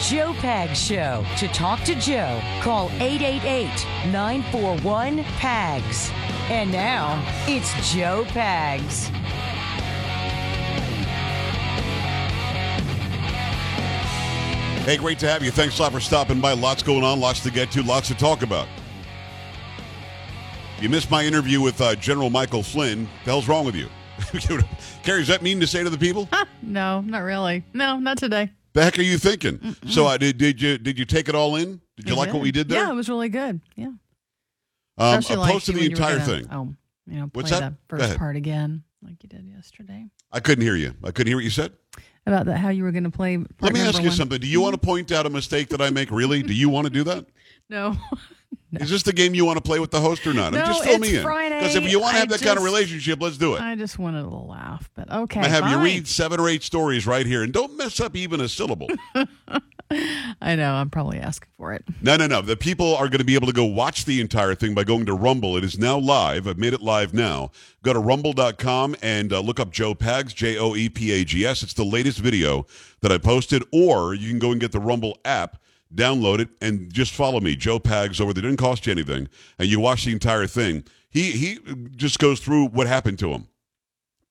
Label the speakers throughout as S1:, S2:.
S1: Joe Pags Show. To talk to Joe, call 888 941 PAGS. And now, it's Joe Pags.
S2: Hey, great to have you. Thanks a lot for stopping by. Lots going on, lots to get to, lots to talk about. You missed my interview with uh, General Michael Flynn. The hell's wrong with you? Carrie, does that mean to say to the people?
S3: No, not really. No, not today.
S2: The heck are you thinking? So, uh, did, did you did you take it all in? Did you like what we did there?
S3: Yeah, it was really good. Yeah.
S2: um, I
S3: Especially like
S2: posted the
S3: when you were
S2: entire
S3: gonna,
S2: thing.
S3: Oh, you know, play
S2: What's that?
S3: the first part again, like you did yesterday.
S2: I couldn't hear you. I couldn't hear what you said.
S3: About that, how you were going to play. Part
S2: Let me ask you
S3: one.
S2: something. Do you want to point out a mistake that I make? Really? Do you want to do that?
S3: No.
S2: Is this the game you want to play with the host or not?
S3: No,
S2: just fill me in. Because if you want to
S3: I
S2: have that kind of relationship, let's do it.
S3: I just wanted a little laugh, but okay.
S2: I have you read seven or eight stories right here, and don't mess up even a syllable.
S3: I know. I'm probably asking for it.
S2: no, no, no. The people are going to be able to go watch the entire thing by going to Rumble. It is now live. I've made it live now. Go to rumble.com and uh, look up Joe Pags, J O E P A G S. It's the latest video that I posted, or you can go and get the Rumble app. Download it and just follow me, Joe Pags, over there. It didn't cost you anything, and you watch the entire thing. He he just goes through what happened to him.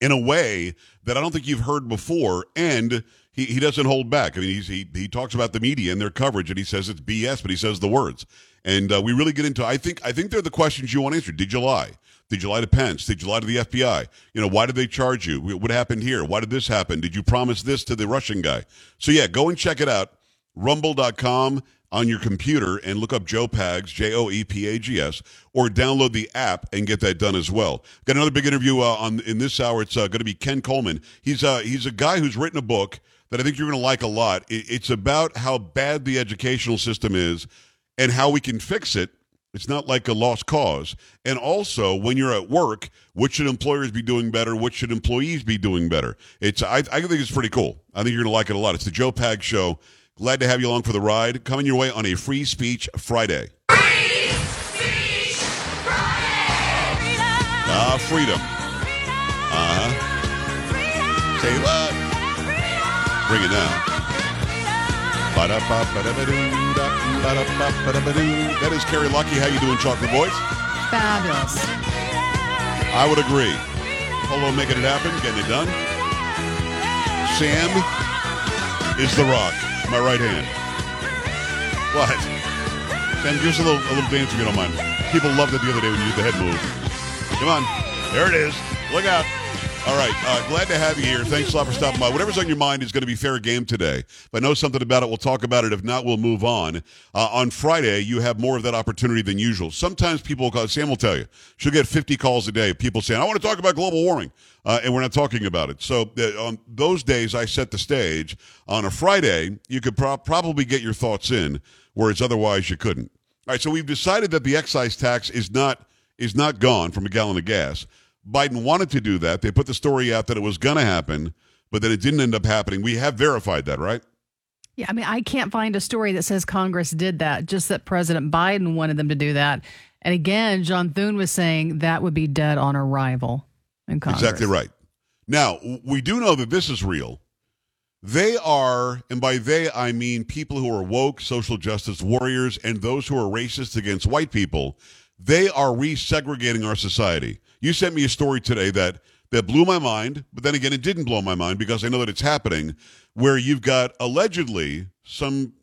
S2: in a way that I don't think you've heard before. And he, he doesn't hold back. I mean, he he talks about the media and their coverage, and he says it's BS, but he says the words. And uh, we really get into. I think I think they're the questions you want answered. Did you lie? Did you lie to Pence? Did you lie to the FBI? You know, why did they charge you? What happened here? Why did this happen? Did you promise this to the Russian guy? So yeah, go and check it out. Rumble.com on your computer and look up Joe Pags, J O E P A G S, or download the app and get that done as well. Got another big interview uh, on in this hour. It's uh, going to be Ken Coleman. He's uh, he's a guy who's written a book that I think you're going to like a lot. It, it's about how bad the educational system is and how we can fix it. It's not like a lost cause. And also, when you're at work, what should employers be doing better? What should employees be doing better? It's I, I think it's pretty cool. I think you're going to like it a lot. It's the Joe Pag Show. Glad to have you along for the ride. Coming your way on a Free Speech Friday. Ah, freedom. Uh huh. Say what? Bring it down. That is Carrie Lucky. How you doing, Chocolate Boys?
S3: Fabulous.
S2: I would agree. Polo making it happen, getting it done. Sam is the rock. My right hand. What? Sam, us a little, a little dance you don't mind. People loved it the other day when you did the head move. Come on. There it is. Look out. All right. Uh, glad to have you here. Thanks a lot for stopping by. Whatever's on your mind is going to be fair game today. If I know something about it, we'll talk about it. If not, we'll move on. Uh, on Friday, you have more of that opportunity than usual. Sometimes people will call, Sam will tell you, she'll get 50 calls a day people saying, I want to talk about global warming. Uh, and we're not talking about it. So uh, on those days, I set the stage. On a Friday, you could pro- probably get your thoughts in, whereas otherwise you couldn't. All right, so we've decided that the excise tax is not is not gone from a gallon of gas. Biden wanted to do that. They put the story out that it was going to happen, but then it didn't end up happening. We have verified that, right?
S3: Yeah, I mean, I can't find a story that says Congress did that, just that President Biden wanted them to do that. And again, John Thune was saying that would be dead on arrival in Congress.
S2: Exactly right. Now, we do know that this is real. They are, and by they I mean people who are woke, social justice warriors, and those who are racist against white people. They are resegregating our society. You sent me a story today that that blew my mind, but then again, it didn't blow my mind because I know that it's happening. Where you've got allegedly some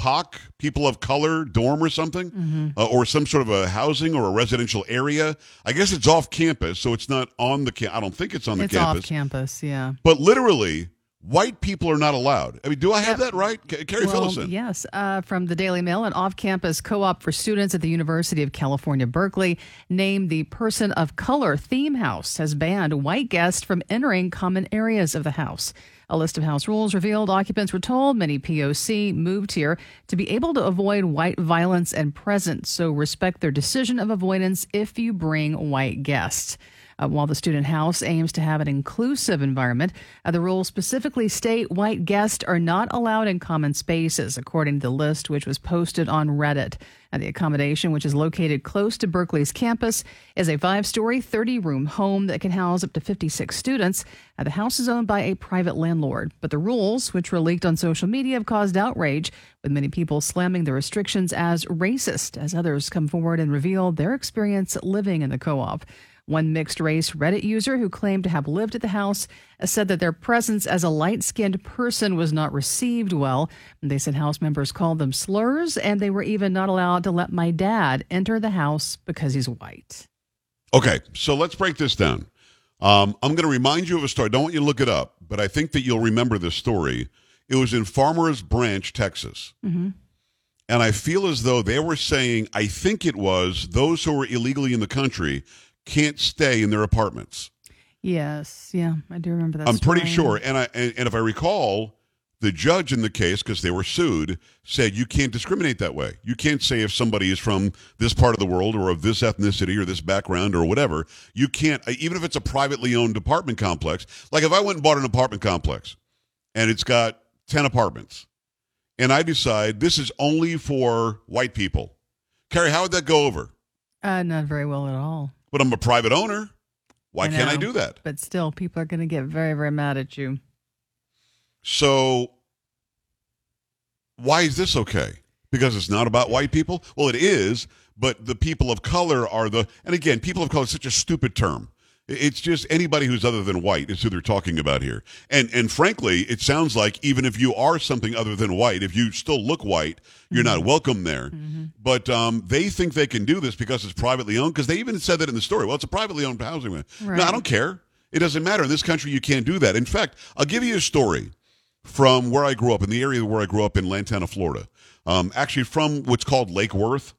S2: POC, people of color dorm or something, uh, or some sort of a housing or a residential area. I guess it's off campus, so it's not on the. Cam- I don't think it's on the
S3: It's
S2: campus.
S3: It's off campus, yeah.
S2: But literally, white people are not allowed. I mean, do I have that right? C- Carrie
S3: Well,
S2: Phillison.
S3: yes, uh, from the Daily Mail, an off campus co op for students at the University of California, Berkeley, named the Person of Color Theme House has banned white guests from entering common areas of the house. A list of house rules revealed occupants were told many POC moved here to be able to avoid white violence and presence, so respect their decision of avoidance if you bring white guests. Uh, while the student house aims to have an inclusive environment, uh, the rules specifically state white guests are not allowed in common spaces, according to the list which was posted on Reddit. Uh, the accommodation, which is located close to Berkeley's campus, is a five story, 30 room home that can house up to 56 students. Uh, the house is owned by a private landlord, but the rules, which were leaked on social media, have caused outrage, with many people slamming the restrictions as racist as others come forward and reveal their experience living in the co op. One mixed race Reddit user who claimed to have lived at the house said that their presence as a light skinned person was not received well. They said house members called them slurs, and they were even not allowed to let my dad enter the house because he's white.
S2: Okay, so let's break this down. Um, I'm going to remind you of a story. I Don't want you to look it up, but I think that you'll remember this story. It was in Farmers Branch, Texas.
S3: Mm-hmm.
S2: And I feel as though they were saying, I think it was those who were illegally in the country can't stay in their apartments.
S3: Yes, yeah, I do remember that.
S2: I'm
S3: story.
S2: pretty sure, and I and, and if I recall, the judge in the case, because they were sued, said you can't discriminate that way. You can't say if somebody is from this part of the world or of this ethnicity or this background or whatever. You can't, even if it's a privately owned apartment complex. Like if I went and bought an apartment complex, and it's got ten apartments, and I decide this is only for white people. Carrie, how would that go over?
S3: Uh, not very well at all.
S2: But I'm a private owner. Why
S3: I
S2: can't I do that?
S3: But still, people are going to get very, very mad at you.
S2: So why is this okay? Because it's not about white people? Well, it is, but the people of color are the and again, people of color is such a stupid term. It's just anybody who's other than white is who they're talking about here. And and frankly, it sounds like even if you are something other than white, if you still look white, you're not welcome there. But um, they think they can do this because it's privately owned. Because they even said that in the story. Well, it's a privately owned housing. No, I don't care. It doesn't matter. In this country, you can't do that. In fact, I'll give you a story from where I grew up, in the area where I grew up in Lantana, Florida. Um, actually, from what's called Lake Worth,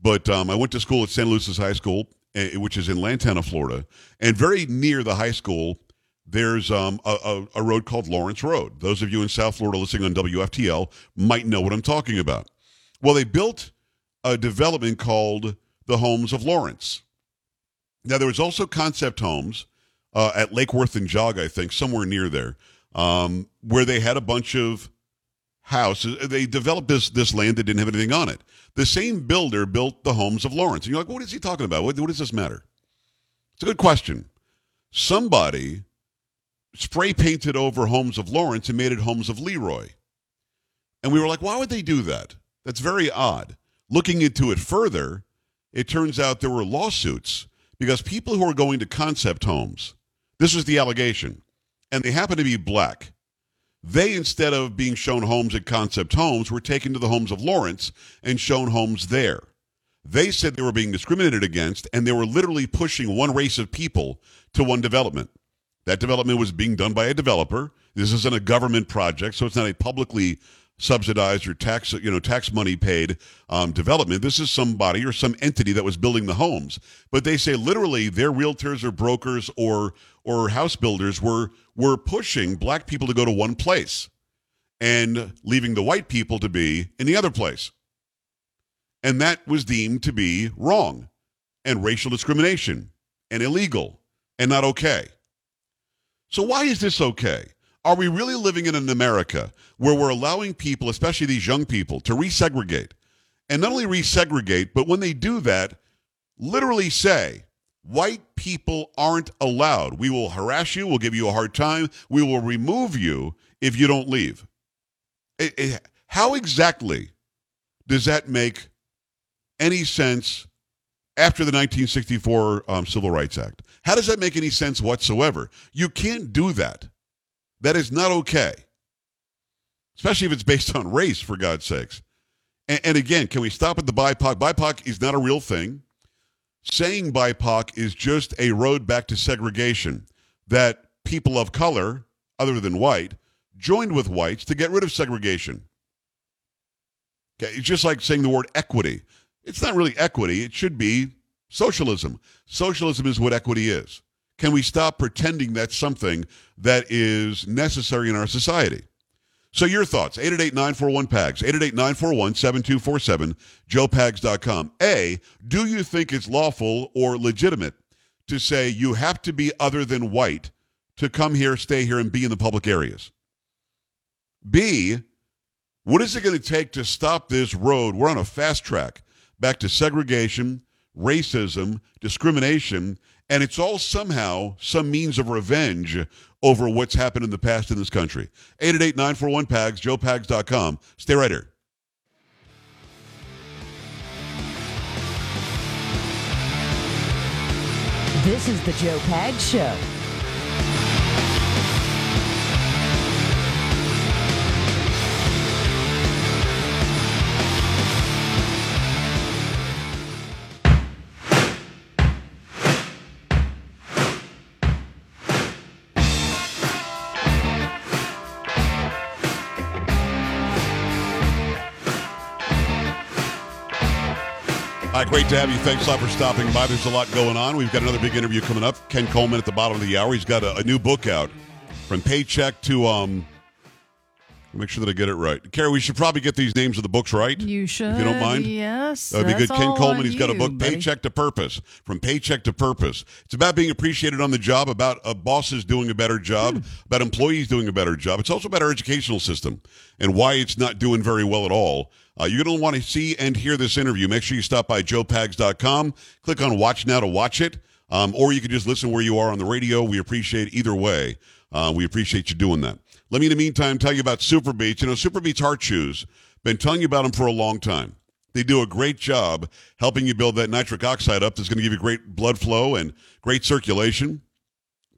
S2: but um, I went to school at Santaluces High School, which is in Lantana, Florida, and very near the high school. There's um, a, a, a road called Lawrence Road. Those of you in South Florida listening on WFTL might know what I'm talking about. Well, they built a development called the Homes of Lawrence. Now, there was also concept homes uh, at Lake Worth and Jog, I think, somewhere near there, um, where they had a bunch of houses. Uh, they developed this this land that didn't have anything on it. The same builder built the homes of Lawrence. And you're like, what is he talking about? What, what does this matter? It's a good question. Somebody spray painted over homes of Lawrence and made it homes of Leroy. And we were like, why would they do that? That's very odd. Looking into it further, it turns out there were lawsuits because people who are going to concept homes, this was the allegation, and they happen to be black. They, instead of being shown homes at concept homes, were taken to the homes of Lawrence and shown homes there. They said they were being discriminated against, and they were literally pushing one race of people to one development. That development was being done by a developer. This isn't a government project, so it's not a publicly subsidized or tax you know tax money paid um, development. This is somebody or some entity that was building the homes. But they say literally their realtors or brokers or or house builders were were pushing black people to go to one place and leaving the white people to be in the other place. And that was deemed to be wrong and racial discrimination and illegal and not okay. So, why is this okay? Are we really living in an America where we're allowing people, especially these young people, to resegregate? And not only resegregate, but when they do that, literally say, white people aren't allowed. We will harass you, we'll give you a hard time, we will remove you if you don't leave. It- it- how exactly does that make any sense after the 1964 um, Civil Rights Act? How does that make any sense whatsoever? You can't do that. That is not okay, especially if it's based on race, for God's sakes. And, and again, can we stop at the BIPOC? BIPOC is not a real thing. Saying BIPOC is just a road back to segregation that people of color, other than white, joined with whites to get rid of segregation. Okay, it's just like saying the word equity. It's not really equity, it should be socialism. Socialism is what equity is. Can we stop pretending that's something that is necessary in our society? So your thoughts, 888-941-PAGS, 888-941-7247, joepags.com. A, do you think it's lawful or legitimate to say you have to be other than white to come here, stay here, and be in the public areas? B, what is it going to take to stop this road? We're on a fast track back to segregation, racism, discrimination, and it's all somehow some means of revenge over what's happened in the past in this country. 888-941-PAGS, joepags.com. Stay right here.
S1: This is the Joe Pags Show.
S2: Great to have you. Thanks a lot for stopping by. There's a lot going on. We've got another big interview coming up. Ken Coleman at the bottom of the hour. He's got a, a new book out, from paycheck to um. Make sure that I get it right. Carrie, we should probably get these names of the books right.
S3: You should.
S2: If you don't mind.
S3: Yes.
S2: That would be good. Ken Coleman, he's got a book,
S3: buddy.
S2: Paycheck to Purpose. From Paycheck to Purpose. It's about being appreciated on the job, about uh, bosses doing a better job,
S3: Hmm.
S2: about employees doing a better job. It's also about our educational system and why it's not doing very well at all. Uh, you're going to want to see and hear this interview. Make sure you stop by joepags.com. Click on Watch Now to watch it. Um, or you can just listen where you are on the radio. We appreciate either way. Uh, we appreciate you doing that. Let me, in the meantime, tell you about SuperBeets. You know, SuperBeets Heart Chews. Been telling you about them for a long time. They do a great job helping you build that nitric oxide up that's going to give you great blood flow and great circulation.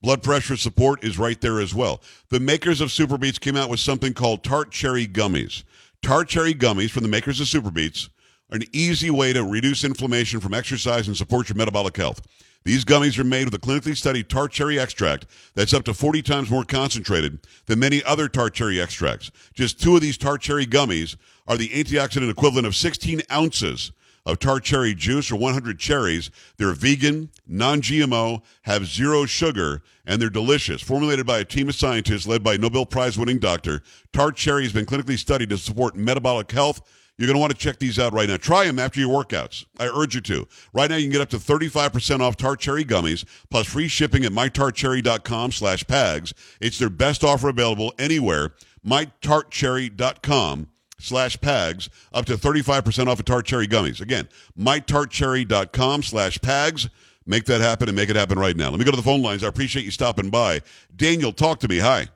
S2: Blood pressure support is right there as well. The makers of SuperBeets came out with something called Tart Cherry Gummies. Tart Cherry Gummies from the makers of Super Beats are an easy way to reduce inflammation from exercise and support your metabolic health. These gummies are made with a clinically studied tart cherry extract that's up to 40 times more concentrated than many other tart cherry extracts. Just two of these tart cherry gummies are the antioxidant equivalent of 16 ounces of tart cherry juice or 100 cherries. They're vegan, non GMO, have zero sugar, and they're delicious. Formulated by a team of scientists led by Nobel Prize winning doctor, tart cherry has been clinically studied to support metabolic health. You're going to want to check these out right now. Try them after your workouts. I urge you to. Right now, you can get up to 35% off Tart Cherry Gummies, plus free shipping at mytartcherry.com slash pags. It's their best offer available anywhere. mytartcherry.com slash pags, up to 35% off of Tart Cherry Gummies. Again, mytartcherry.com slash pags. Make that happen and make it happen right now. Let me go to the phone lines. I appreciate you stopping by. Daniel, talk to me. Hi.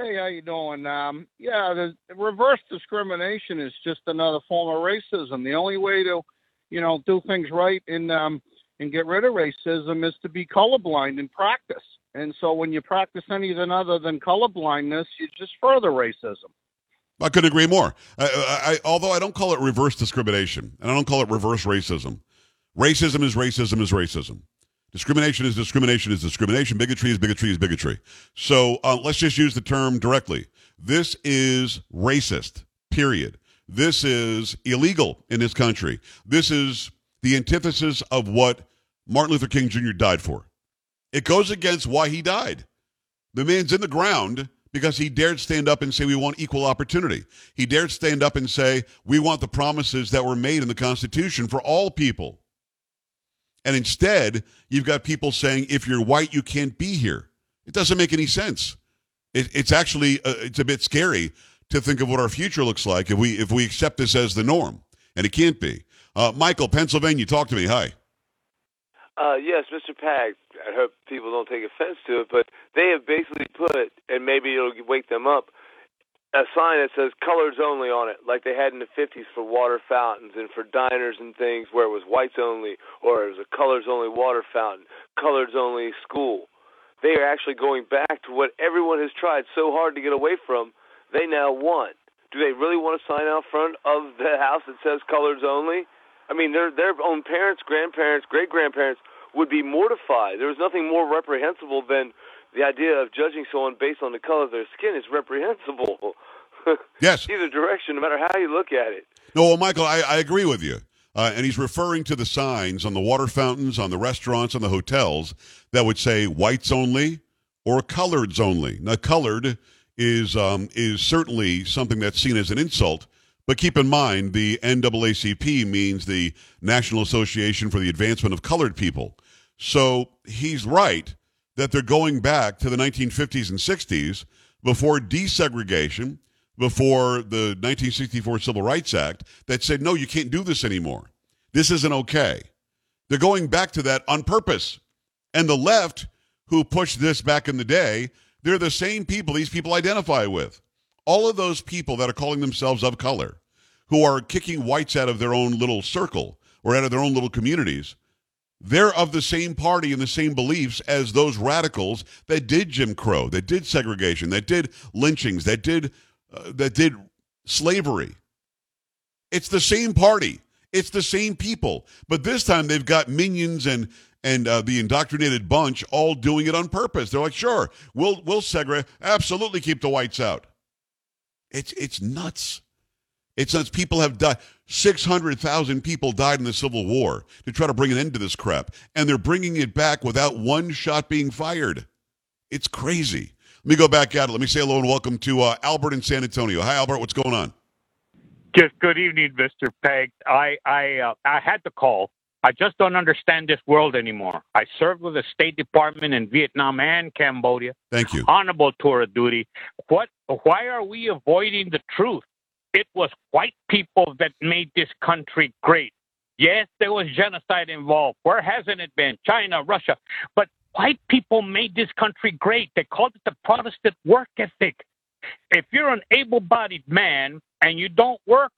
S4: Hey, how you doing? Um, yeah, the reverse discrimination is just another form of racism. The only way to, you know, do things right and um, and get rid of racism is to be colorblind in practice. And so when you practice anything other than colorblindness, you just further racism.
S2: I couldn't agree more. I, I, I, although I don't call it reverse discrimination, and I don't call it reverse racism. Racism is racism is racism. Discrimination is discrimination is discrimination. Bigotry is bigotry is bigotry. So uh, let's just use the term directly. This is racist, period. This is illegal in this country. This is the antithesis of what Martin Luther King Jr. died for. It goes against why he died. The man's in the ground because he dared stand up and say we want equal opportunity. He dared stand up and say we want the promises that were made in the Constitution for all people. And instead, you've got people saying if you're white, you can't be here. It doesn't make any sense. It, it's actually uh, it's a bit scary to think of what our future looks like if we if we accept this as the norm, and it can't be. Uh, Michael, Pennsylvania, talk to me. Hi.
S5: Uh, yes, Mr. Pag. I hope people don't take offense to it, but they have basically put, and maybe it'll wake them up, a sign that says colors only on it, like they had in the 50s for water fountains and for diners and things where it was whites only, or it was a colors only water fountain, colors only school. They are actually going back to what everyone has tried so hard to get away from. They now want. Do they really want to sign out front of the house that says colors only? I mean, their their own parents, grandparents, great grandparents would be mortified. There was nothing more reprehensible than the idea of judging someone based on the color of their skin is reprehensible.
S2: Yes.
S5: Either direction, no matter how you look at it.
S2: No, well, Michael, I, I agree with you. Uh, and he's referring to the signs on the water fountains, on the restaurants, on the hotels that would say whites only or coloreds only. Now, colored is um, is certainly something that's seen as an insult, but keep in mind the NAACP means the National Association for the Advancement of Colored People. So he's right that they're going back to the 1950s and 60s before desegregation, before the 1964 Civil Rights Act that said, no, you can't do this anymore. This isn't okay. They're going back to that on purpose. And the left, who pushed this back in the day, they're the same people these people identify with. All of those people that are calling themselves of color, who are kicking whites out of their own little circle or out of their own little communities, they're of the same party and the same beliefs as those radicals that did Jim Crow, that did segregation, that did lynchings, that did uh, that did slavery. It's the same party. It's the same people, but this time they've got minions and and uh, the indoctrinated bunch all doing it on purpose. They're like, sure, we'll we'll segregate, absolutely keep the whites out. It's it's nuts. It's nuts. People have died. Six hundred thousand people died in the Civil War to try to bring an end to this crap, and they're bringing it back without one shot being fired. It's crazy. Let me go back at it. Let me say hello and welcome to uh, Albert in San Antonio. Hi, Albert. What's going on?
S6: Just good evening, Mr. Peg. I I uh, I had to call. I just don't understand this world anymore. I served with the State Department in Vietnam and Cambodia.
S2: Thank you.
S6: Honorable tour of duty. What? Why are we avoiding the truth? It was white people that made this country great. Yes, there was genocide involved. Where hasn't it been? China, Russia. But white people made this country great. They called it the Protestant work ethic. If you're an able bodied man and you don't work,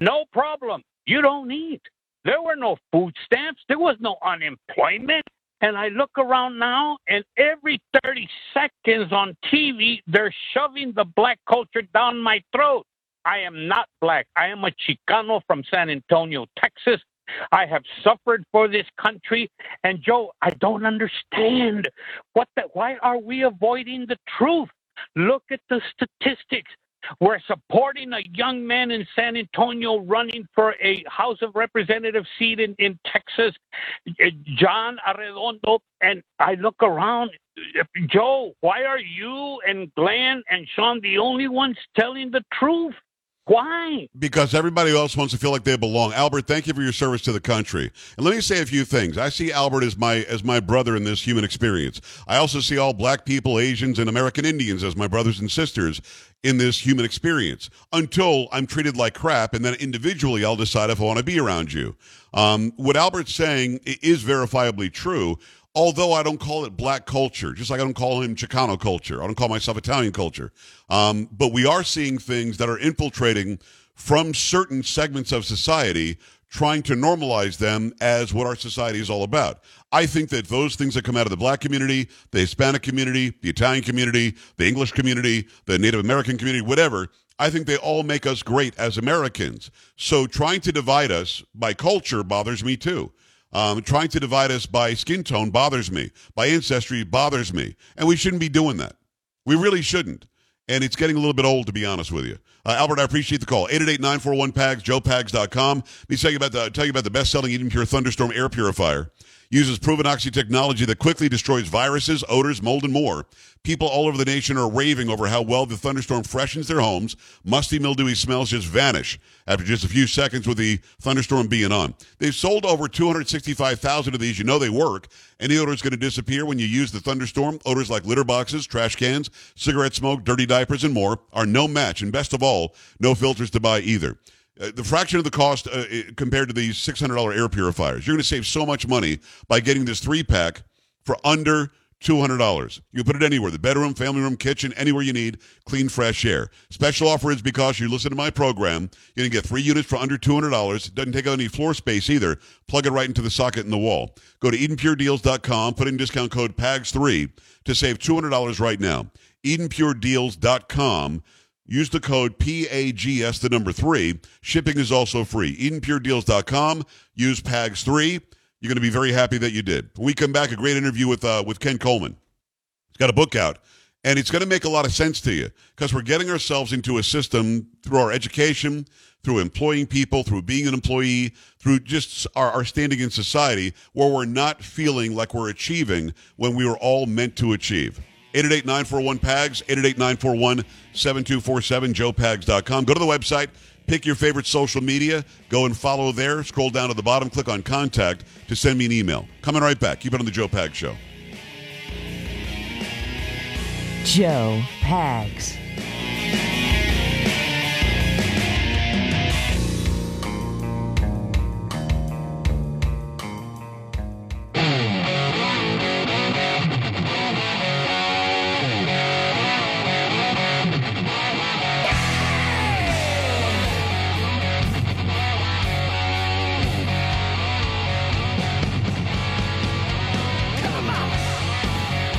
S6: no problem. You don't eat. There were no food stamps. There was no unemployment. And I look around now, and every 30 seconds on TV, they're shoving the black culture down my throat. I am not black. I am a Chicano from San Antonio, Texas. I have suffered for this country. And Joe, I don't understand what the, why are we avoiding the truth? Look at the statistics. We're supporting a young man in San Antonio running for a House of Representative seat in, in Texas, eh, John Arredondo. And I look around, Joe, why are you and Glenn and Sean the only ones telling the truth? Why?
S2: Because everybody else wants to feel like they belong. Albert, thank you for your service to the country. And let me say a few things. I see Albert as my as my brother in this human experience. I also see all black people, Asians, and American Indians as my brothers and sisters in this human experience until I'm treated like crap, and then individually I'll decide if I want to be around you. Um, what Albert's saying is verifiably true although I don't call it black culture, just like I don't call him Chicano culture. I don't call myself Italian culture. Um, but we are seeing things that are infiltrating from certain segments of society, trying to normalize them as what our society is all about. I think that those things that come out of the black community, the Hispanic community, the Italian community, the English community, the Native American community, whatever, I think they all make us great as Americans. So trying to divide us by culture bothers me too. Um, trying to divide us by skin tone bothers me. By ancestry bothers me. And we shouldn't be doing that. We really shouldn't. And it's getting a little bit old, to be honest with you. Uh, Albert, I appreciate the call. 888-941-PAGS, joepags.com. Let me tell you about the, tell you about the best-selling Eden Pure Thunderstorm air purifier uses proven oxy technology that quickly destroys viruses, odors, mold, and more. People all over the nation are raving over how well the thunderstorm freshens their homes. Musty, mildewy smells just vanish after just a few seconds with the thunderstorm being on. They've sold over 265,000 of these. You know they work. Any odor is going to disappear when you use the thunderstorm. Odors like litter boxes, trash cans, cigarette smoke, dirty diapers, and more are no match. And best of all, no filters to buy either. Uh, the fraction of the cost uh, compared to these $600 air purifiers. You're going to save so much money by getting this three pack for under $200. You put it anywhere the bedroom, family room, kitchen, anywhere you need clean, fresh air. Special offer is because you listen to my program. You're going to get three units for under $200. It doesn't take up any floor space either. Plug it right into the socket in the wall. Go to EdenPureDeals.com, put in discount code PAGS3 to save $200 right now. EdenPureDeals.com. Use the code PAGS, the number three. Shipping is also free. EdenPureDeals.com. Use PAGS3. You're going to be very happy that you did. When we come back, a great interview with, uh, with Ken Coleman. He's got a book out, and it's going to make a lot of sense to you because we're getting ourselves into a system through our education, through employing people, through being an employee, through just our, our standing in society where we're not feeling like we're achieving when we were all meant to achieve. 888-941-PAGS, 888-941-7247, joepags.com. Go to the website, Pick your favorite social media, go and follow there. Scroll down to the bottom, click on contact to send me an email. Coming right back. Keep it on the Joe Pags Show.
S1: Joe Pags.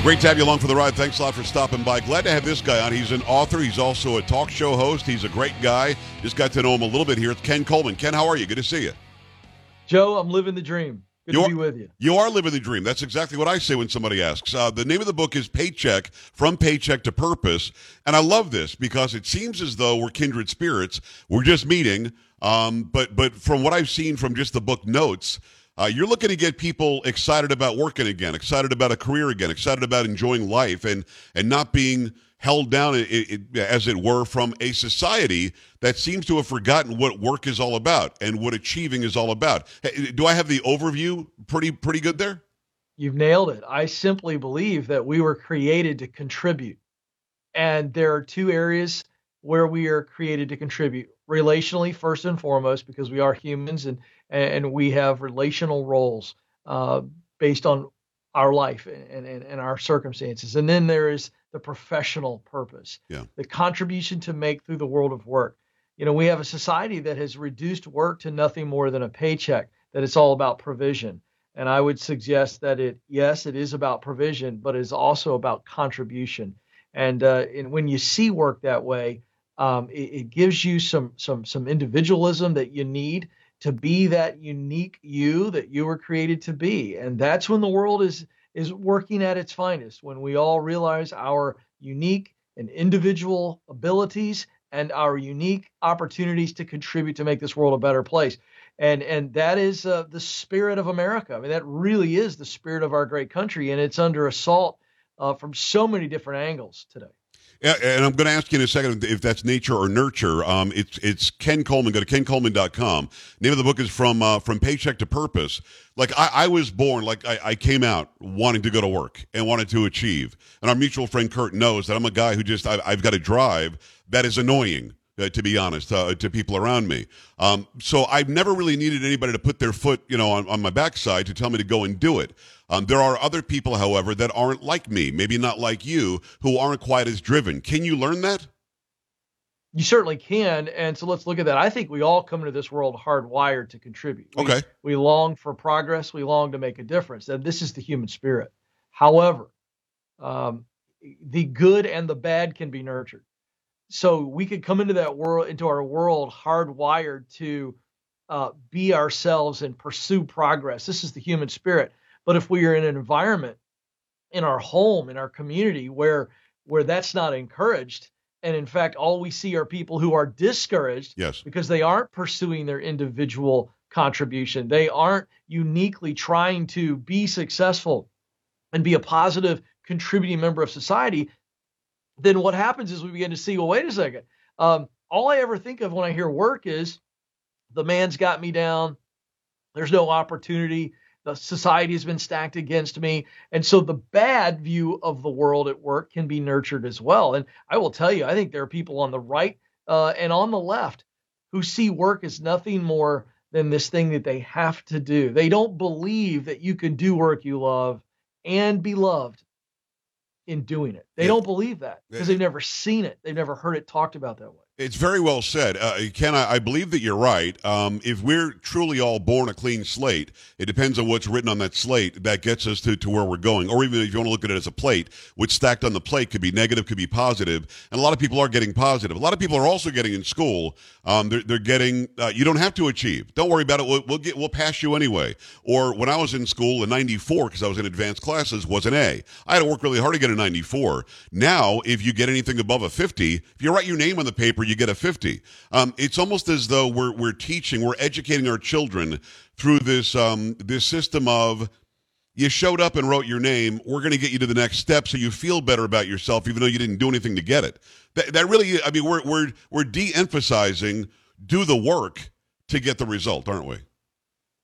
S2: Great to have you along for the ride. Thanks a lot for stopping by. Glad to have this guy on. He's an author. He's also a talk show host. He's a great guy. Just got to know him a little bit here. It's Ken Coleman. Ken, how are you? Good to see you.
S7: Joe, I'm living the dream. Good
S2: You
S7: to
S2: are-
S7: be with you.
S2: You are living the dream. That's exactly what I say when somebody asks. Uh, the name of the book is Paycheck From Paycheck to Purpose. And I love this because it seems as though we're kindred spirits. We're just meeting. Um, but, but from what I've seen from just the book notes, uh, you're looking to get people excited about working again, excited about a career again, excited about enjoying life and, and not being held down, i i as it were, from a society that seems to have forgotten what work is all about and what achieving is all about. Do I have the overview pretty pretty good there?
S7: You've nailed it. I simply believe that we were created to contribute. And there are two areas where we are created to contribute relationally, first and foremost, because we are humans and, and we have relational roles uh, based on our life and, and, and our circumstances. And then there is the professional purpose,
S2: Yeah.
S7: the contribution to make through the world of work. You know, we have a society that has reduced work to nothing more than a paycheck, that it's all about provision. And I would suggest that it, yes, it is about provision, but it's also about contribution. And, uh, and when you see work that way, um, it, it gives you some some some individualism that you need to be that unique you that you were created to be. And that's when the world is is working at its finest. When we all realize our unique and individual abilities and our unique opportunities to contribute to make this world a better place and and that is uh, the spirit of America. I mean, that really is the spirit of our great country, and it's under assault uh, from so many different angles today.
S2: And I'm going to ask you in a second if that's nature or nurture. Um, it's it's Ken Coleman. Go to kencoleman.com. Name of the book is from uh, from paycheck to purpose. Like I, I was born, like I, I came out wanting to go to work and wanted to achieve. And our mutual friend Kurt knows that I'm a guy who just I, I've got a drive that is annoying. Uh, to be honest, uh, to people around me, um, so I've never really needed anybody to put their foot, you know, on, on my backside to tell me to go and do it. Um, there are other people, however, that aren't like me, maybe not like you, who aren't quite as driven. Can you learn that?
S7: You certainly can, and so let's look at that. I think we all come into this world hardwired to contribute. We,
S2: Okay.
S7: we long for progress. We long to make a difference. And this is the human spirit. However, um, the good and the bad can be nurtured. So we could come into that world, into our world, hardwired to uh, be ourselves and pursue progress. This is the human spirit. But if we are in an environment, in our home, in our community, where where that's not encouraged, and in fact, all we see are people who are discouraged
S2: Yes.
S7: because they aren't pursuing their individual contribution. They aren't uniquely trying to be successful and be a positive contributing member of society. Then what happens is we begin to see, well, wait a second. Um, all I ever think of when I hear work is the man's got me down. There's no opportunity. The society has been stacked against me. And so the bad view of the world at work can be nurtured as well. And I will tell you, I think there are people on the right uh, and on the left who see work as nothing more than this thing that they have to do. They don't believe that you can do work you love and be loved in doing it. They
S2: Yeah.
S7: don't believe that because
S2: Yeah.
S7: they've never seen it. They've never heard it talked about that way.
S2: It's very well said. Uh, Ken, I, I believe that you're right. Um, if we're truly all born a clean slate, it depends on what's written on that slate that gets us to, to where we're going. Or even if you want to look at it as a plate, what's stacked on the plate could be negative, could be positive. And a lot of people are getting positive. A lot of people are also getting in school. Um, they're, they're getting, uh, you don't have to achieve. Don't worry about it. We'll, we'll get, we'll pass you anyway. Or when I was in school in 94, because I was in advanced classes, was an A. I had to work really hard to get a 94. Now, if you get anything above a 50, if you write your name on the paper, you get a 50. Um, it's almost as though we're, we're teaching, we're educating our children through this, um, this system of you showed up and wrote your name. We're going to get you to the next step so you feel better about yourself, even though you didn't do anything to get it. That, that really, I mean, we're, we're, we're de emphasizing do the work to get the result, aren't we?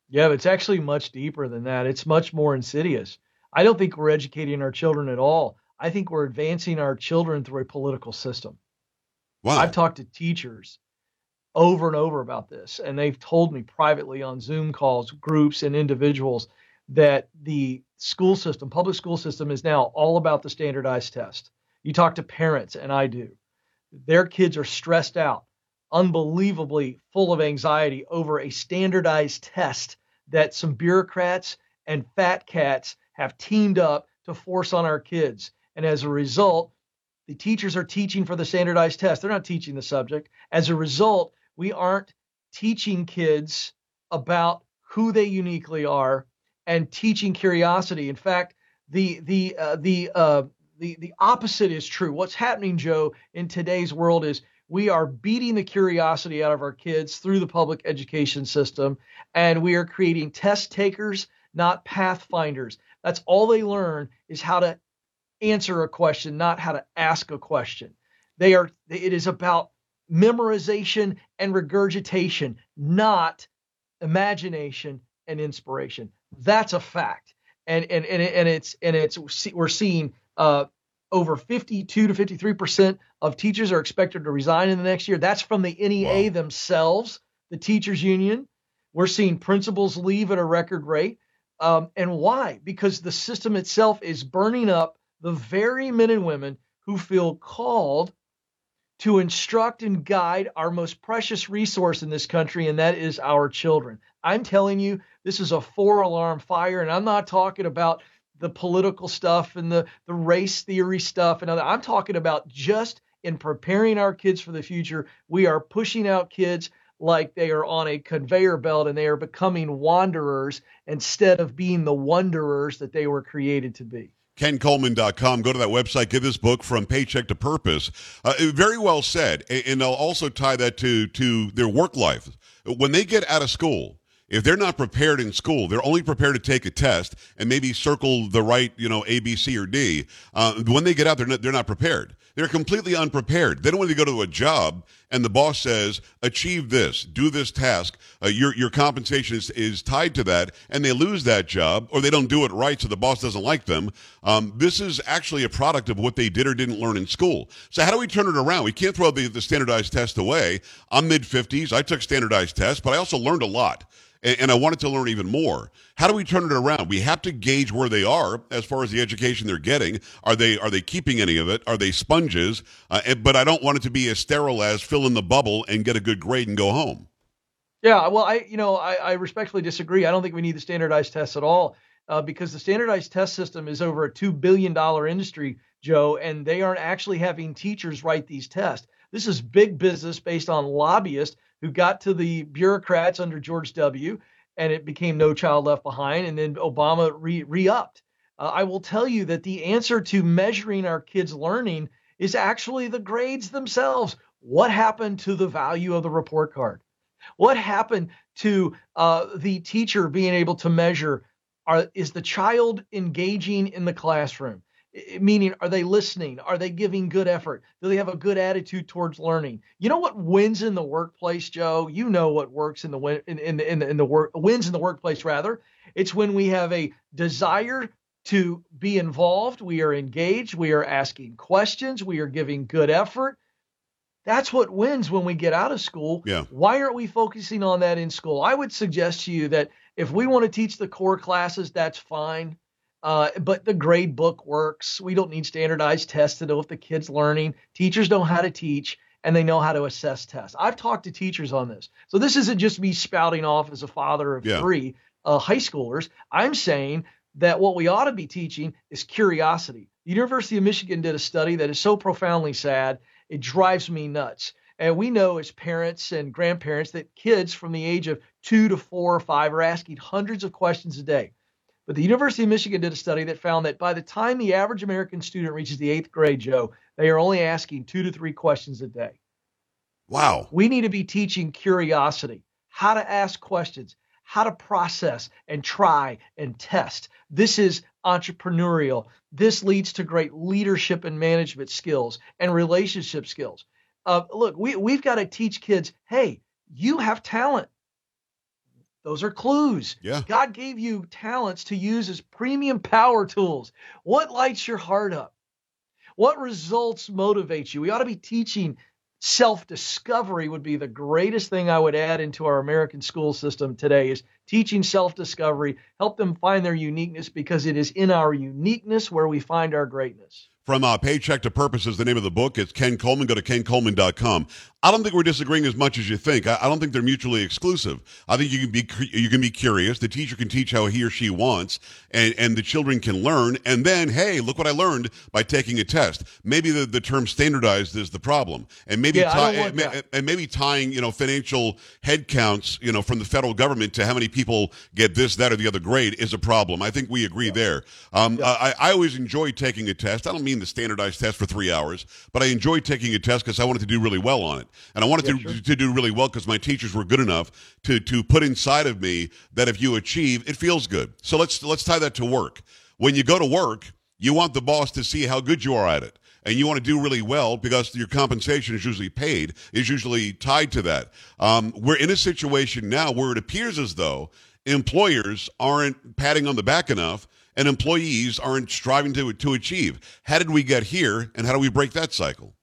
S7: Yeah, but it's actually much deeper than that. It's much more insidious. I don't think we're educating our children at all. I think we're advancing our children through a political system.
S2: Wow.
S7: I've talked to teachers over and over about this, and they've told me privately on Zoom calls, groups, and individuals that the school system, public school system, is now all about the standardized test. You talk to parents, and I do. Their kids are stressed out, unbelievably full of anxiety over a standardized test that some bureaucrats and fat cats have teamed up to force on our kids. And as a result, the teachers are teaching for the standardized test. They're not teaching the subject. As a result, we aren't teaching kids about who they uniquely are and teaching curiosity. In fact, the the uh, the uh, the the opposite is true. What's happening, Joe, in today's world is we are beating the curiosity out of our kids through the public education system, and we are creating test takers, not pathfinders. That's all they learn is how to answer a question, not how to ask a question. They are. It is about memorization and regurgitation, not imagination and inspiration. That's a fact. And and and, and it's and it's we're seeing uh, over 52 to 53 percent of teachers are expected to resign in the next year. That's from the NEA wow. themselves, the teachers union. We're seeing principals leave at a record rate. Um, and why? Because the system itself is burning up the very men and women who feel called to instruct and guide our most precious resource in this country, and that is our children. I'm telling you, this is a four alarm fire, and I'm not talking about the political stuff and the, the race theory stuff and other. I'm talking about just in preparing our kids for the future. We are pushing out kids like they are on a conveyor belt and they are becoming wanderers instead of being the wanderers that they were created to be.
S2: KenColeman.com. Go to that website. Get this book from paycheck to purpose. Uh, very well said, and I'll also tie that to to their work life. When they get out of school, if they're not prepared in school, they're only prepared to take a test and maybe circle the right, you know, A, B, C, or D. Uh, when they get out, they're not, they're not prepared. They're completely unprepared. They don't want to go to a job and the boss says, achieve this, do this task. Uh, your, your compensation is, is tied to that and they lose that job or they don't do it right so the boss doesn't like them. Um, this is actually a product of what they did or didn't learn in school. So how do we turn it around? We can't throw the, the standardized test away. I'm mid 50s. I took standardized tests, but I also learned a lot and, and I wanted to learn even more. How do we turn it around? We have to gauge where they are as far as the education they're getting. Are they are they keeping any of it? Are they sponges? Uh, and, but I don't want it to be as sterile as fill in the bubble and get a good grade and go home.
S7: Yeah, well, I you know I, I respectfully disagree. I don't think we need the standardized tests at all uh, because the standardized test system is over a two billion dollar industry, Joe, and they aren't actually having teachers write these tests. This is big business based on lobbyists who got to the bureaucrats under George W. and it became No Child Left Behind, and then Obama re upped. Uh, I will tell you that the answer to measuring our kids' learning is actually the grades themselves. What happened to the value of the report card? What happened to uh, the teacher being able to measure? Are, is the child engaging in the classroom? Meaning are they listening? Are they giving good effort? Do they have a good attitude towards learning? You know what wins in the workplace joe? You know what works in the win in, in, in the in the work wins in the workplace rather. It's when we have a desire to be involved we are engaged we are asking questions we are giving good effort. That's what wins when we get out of school.
S2: Yeah.
S7: why aren't we focusing on that in school? I would suggest to you that if we want to teach the core classes that's fine uh, but the grade book works. We don't need standardized tests to know if the kid's learning. Teachers know how to teach and they know how to assess tests. I've talked to teachers on this. So this isn't just me spouting off as a father of yeah. three uh, high schoolers. I'm saying that what we ought to be teaching is curiosity. The University of Michigan did a study that is so profoundly sad, it drives me nuts. And we know as parents and grandparents that kids from the age of two to four or five are asking hundreds of questions a day. But the University of Michigan did a study that found that by the time the average American student reaches the eighth grade, Joe, they are only asking two to three questions a day.
S2: Wow.
S7: We need to be teaching curiosity, how to ask questions, how to process and try and test. This is entrepreneurial. This leads to great leadership and management skills and relationship skills. Uh, look, we, we've got to teach kids hey, You have talent. Those are clues.
S2: Yeah.
S7: God gave you talents to use as premium power tools. What lights your heart up? What results motivate you? We ought to be teaching self discovery would be the greatest thing I would add into our American school system today is teaching self discovery, help them find their uniqueness because it is in our uniqueness where we find our greatness.
S2: From uh, Paycheck to Purpose is the name of the book. It's Ken Coleman. Go to kencoleman.com. I don't think we're disagreeing as much as you think. I, I, don't think they're mutually exclusive. I think you can be you can be curious. The teacher can teach how he or she wants, and, and the children can learn. And then, hey, look what I learned by taking a test. Maybe the, the term standardized is the problem, and maybe
S7: yeah,
S2: tie, and, and maybe tying you know financial headcounts you know from the federal government to how many people get this, that, or the other grade is a problem. I think we agree yeah. there. Um, yeah. I, I always enjoy taking a test. I don't mean the standardized test for three hours, but I enjoyed taking a test because I wanted to do really well on it. And I wanted yeah, to, sure. to do really well because my teachers were good enough to to put inside of me that if you achieve, it feels good. So let's let's tie that to work. When you go to work, you want the boss to see how good you are at it. And you want to do really well because your compensation is usually paid, is usually tied to that. Um, we're in a situation now where it appears as though employers aren't patting on the back enough and employees aren't striving to, to achieve. How did we get here and how do we break that cycle?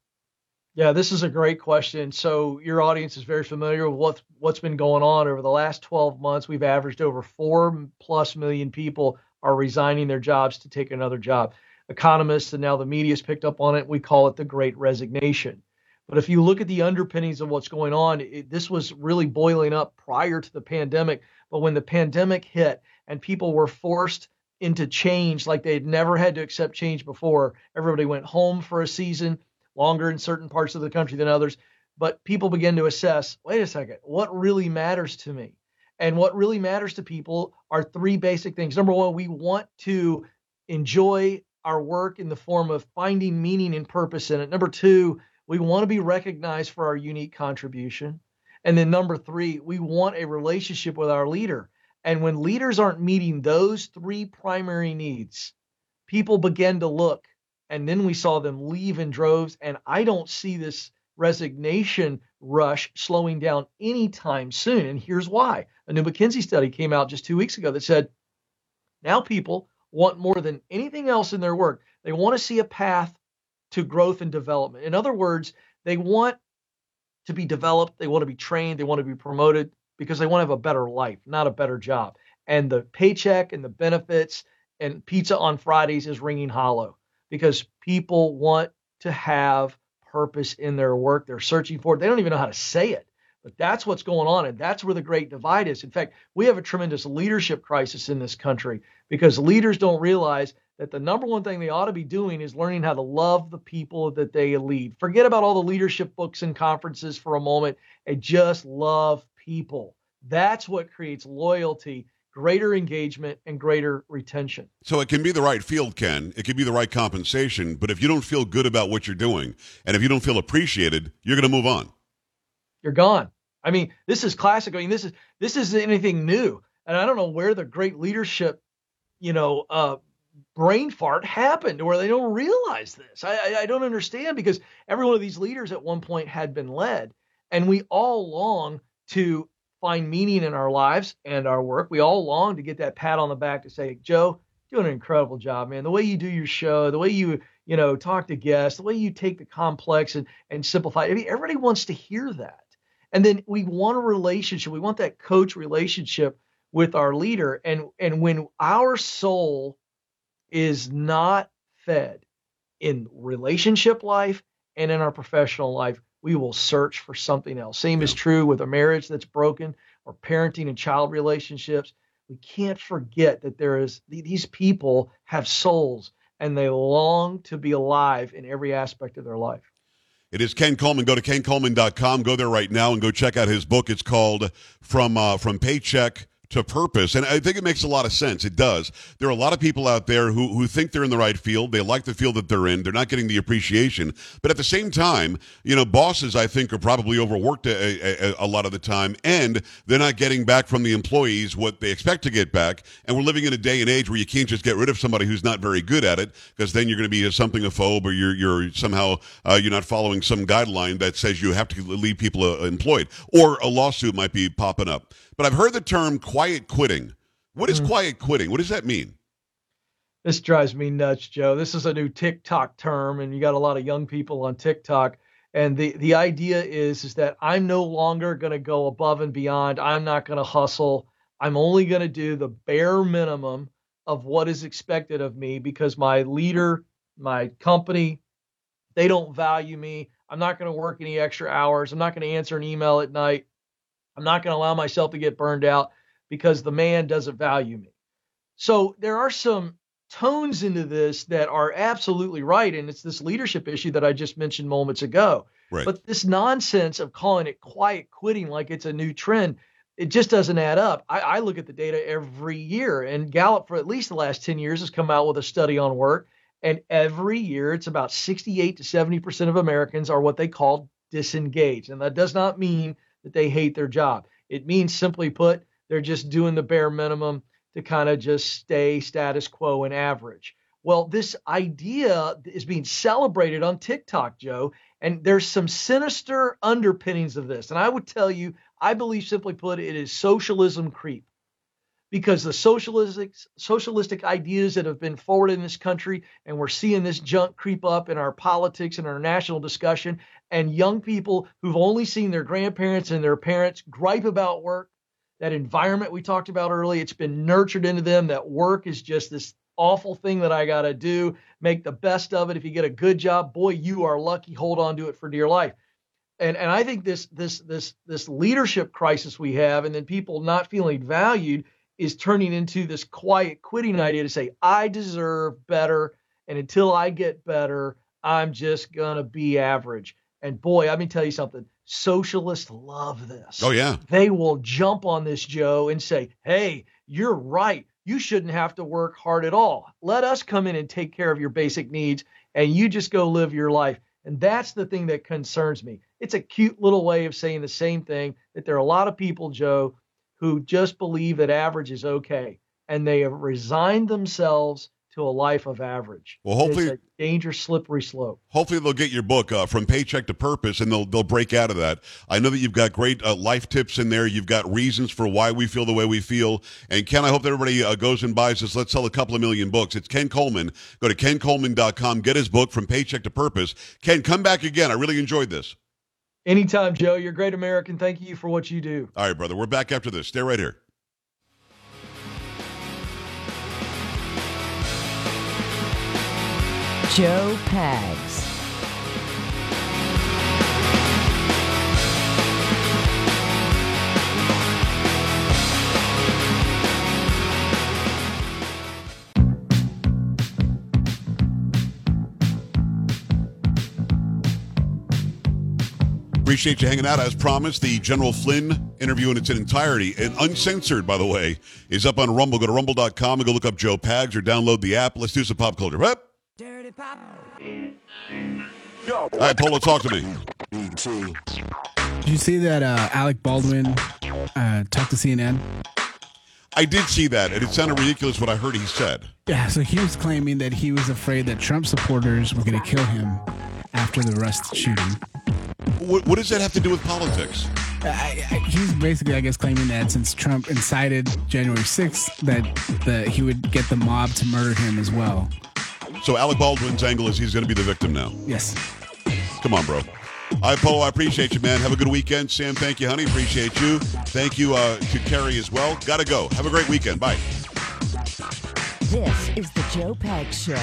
S7: Yeah, this is a great question. So your audience is very familiar with what's what's been going on over the last 12 months. We've averaged over four plus million people are resigning their jobs to take another job. Economists and now the media's picked up on it. We call it the Great Resignation. But if you look at the underpinnings of what's going on, it, this was really boiling up prior to the pandemic. But when the pandemic hit and people were forced into change like they had never had to accept change before, everybody went home for a season longer in certain parts of the country than others. But people begin to assess wait a second, what really matters to me? And what really matters to people are three basic things. Number one, we want to enjoy our work in the form of finding meaning and purpose in it. Number two, we want to be recognized for our unique contribution. And then number three, we want a relationship with our leader. And when leaders aren't meeting those three primary needs, people begin to look and then we saw them leave in droves. And I don't see this resignation rush slowing down anytime soon. And here's why. A new McKinsey study came out just two weeks ago that said now people want more than anything else in their work. They want to see a path to growth and development. In other words, they want to be developed, they want to be trained, they want to be promoted because they want to have a better life, not a better job. And the paycheck and the benefits and pizza on Fridays is ringing hollow because people want to have purpose in their work. They're searching for it. They don't even know how to say it. But that's what's going on, and that's where the great divide is. In fact, we have a tremendous leadership crisis in this country because leaders don't realize that the number one thing they ought to be doing is learning how to love the people that they lead. Forget about all the leadership books and conferences for a moment and just love people. That's what creates loyalty greater engagement and greater retention.
S2: So it can be the right field, Ken. It can be the right compensation, but if you don't feel good about what you're doing and if you don't feel appreciated, you're going to move on.
S7: You're gone. I mean, this is classic. I mean, this is this isn't anything new. And I don't know where the great leadership, you know, uh, brain fart happened where they don't realize this. I, I, I don't understand because every one of these leaders at one point had been led, and we all long to find meaning in our lives and our work. We all long to get that pat on the back to say, Joe, doing an incredible job, man. The way you do your show, the way you, you know, talk to guests, the way you take the complex and, and simplify. I mean, everybody wants to hear that. And then we want a relationship. We want that coach relationship with our leader. And and when our soul is not fed in relationship life and in our professional life, we will search for something else. Same yeah. is true with a marriage that's broken or parenting and child relationships. We can't forget that there is these people have souls and they long to be alive in every aspect of their life.
S2: It is Ken Coleman. Go to kencoleman.com. Go there right now and go check out his book. It's called From uh, From Paycheck to purpose. And I think it makes a lot of sense. It does. There are a lot of people out there who, who think they're in the right field. They like the field that they're in. They're not getting the appreciation. But at the same time, you know, bosses, I think, are probably overworked a, a, a lot of the time, and they're not getting back from the employees what they expect to get back. And we're living in a day and age where you can't just get rid of somebody who's not very good at it, because then you're going to be something a phobe, or you're, you're somehow uh, you're not following some guideline that says you have to leave people uh, employed, or a lawsuit might be popping up. But I've heard the term quiet quitting. What is
S7: Mhm.
S2: quiet quitting? What does that mean?
S7: This drives me nuts, Joe. This is a new TikTok term, and you got a lot of young people on TikTok. And the, the idea is is that I'm no longer going to go above and beyond. I'm not going to hustle. I'm only going to do the bare minimum of what is expected of me because my leader, my company, they don't value me. I'm not going to work any extra hours. I'm not going to answer an email at night. I'm not going to allow myself to get burned out because the man doesn't value me. So there are some tones into this that are absolutely right. And it's this leadership issue that I just mentioned moments ago.
S2: Right.
S7: But this nonsense of calling it quiet quitting like it's a new trend, it just doesn't add up. I, I look at the data every year, and Gallup, for at least the last 10 years, has come out with a study on work. And every year, it's about 68 to 70% of Americans are what they call disengaged. And that does not mean that they hate their job. It means, simply put, they're just doing the bare minimum to kind of just stay status quo and average. Well, this idea is being celebrated on TikTok, Joe, and there's some sinister underpinnings of this. And I would tell you, I believe, simply put, it is socialism creep. Because the socialistic socialistic ideas that have been forwarded in this country, and we're seeing this junk creep up in our politics and our national discussion, and young people who've only seen their grandparents and their parents gripe about work, that environment we talked about earlier, it's been nurtured into them that work is just this awful thing that I got to do. Make the best of it. If you get a good job, boy, you are lucky. Hold on to it for dear life. And and I think this this this this leadership crisis we have, and then people not feeling valued, is turning into this quiet quitting idea to say I deserve better, and until I get better, I'm just gonna be average. And boy, let me tell you something. Socialists love this
S2: Oh yeah.
S7: they will jump on this, Joe, and say, hey, you're right. You shouldn't have to work hard at all. Let us come in and take care of your basic needs, and you just go live your life. And that's the thing that concerns me. It's a cute little way of saying the same thing that there are a lot of people, Joe, who just believe that average is okay, and they have resigned themselves to a life of average.
S2: Well, hopefully-
S7: it's a dangerous, slippery slope.
S2: Hopefully they'll get your book uh, from paycheck to purpose, and they'll they'll break out of that. I know that you've got great uh, life tips in there. You've got reasons for why we feel the way we feel. And Ken, I hope that everybody uh, goes and buys this. Let's sell a couple of million books. It's Ken Coleman. Go to kencoleman.com. Get his book from paycheck to purpose. Ken, come back again. I really enjoyed this.
S7: Anytime, Joe. You're a great American. Thank you for what you do.
S2: All right, brother. We're back after this. Stay right here.
S1: Joe Pags.
S2: Appreciate you hanging out. As promised, the General Flynn interview in its entirety, and uncensored, by the way, is up on Rumble. Go to rumble.com and go look up Joe Pags or download the app. Let's do some pop culture. Yep. All right, Polo, talk to me.
S8: Did you see that uh, Alec Baldwin uh, talked to CNN?
S2: I did see that, and it sounded ridiculous what I heard he said.
S8: Yeah, so he was claiming that he was afraid that Trump supporters were going to kill him after the Rust shooting.
S2: What, what does that have to do with politics?
S8: I, I, he's basically, I guess, claiming that since Trump incited January 6th, that the, he would get the mob to murder him as well.
S2: So Alec Baldwin's angle is he's going to be the victim now.
S8: Yes.
S2: Come on, bro. All right, Polo, I appreciate you, man. Have a good weekend. Sam, thank you, honey. Appreciate you. Thank you uh, to Carrie as well. Gotta go. Have a great weekend. Bye.
S1: This is the Joe Pags Show.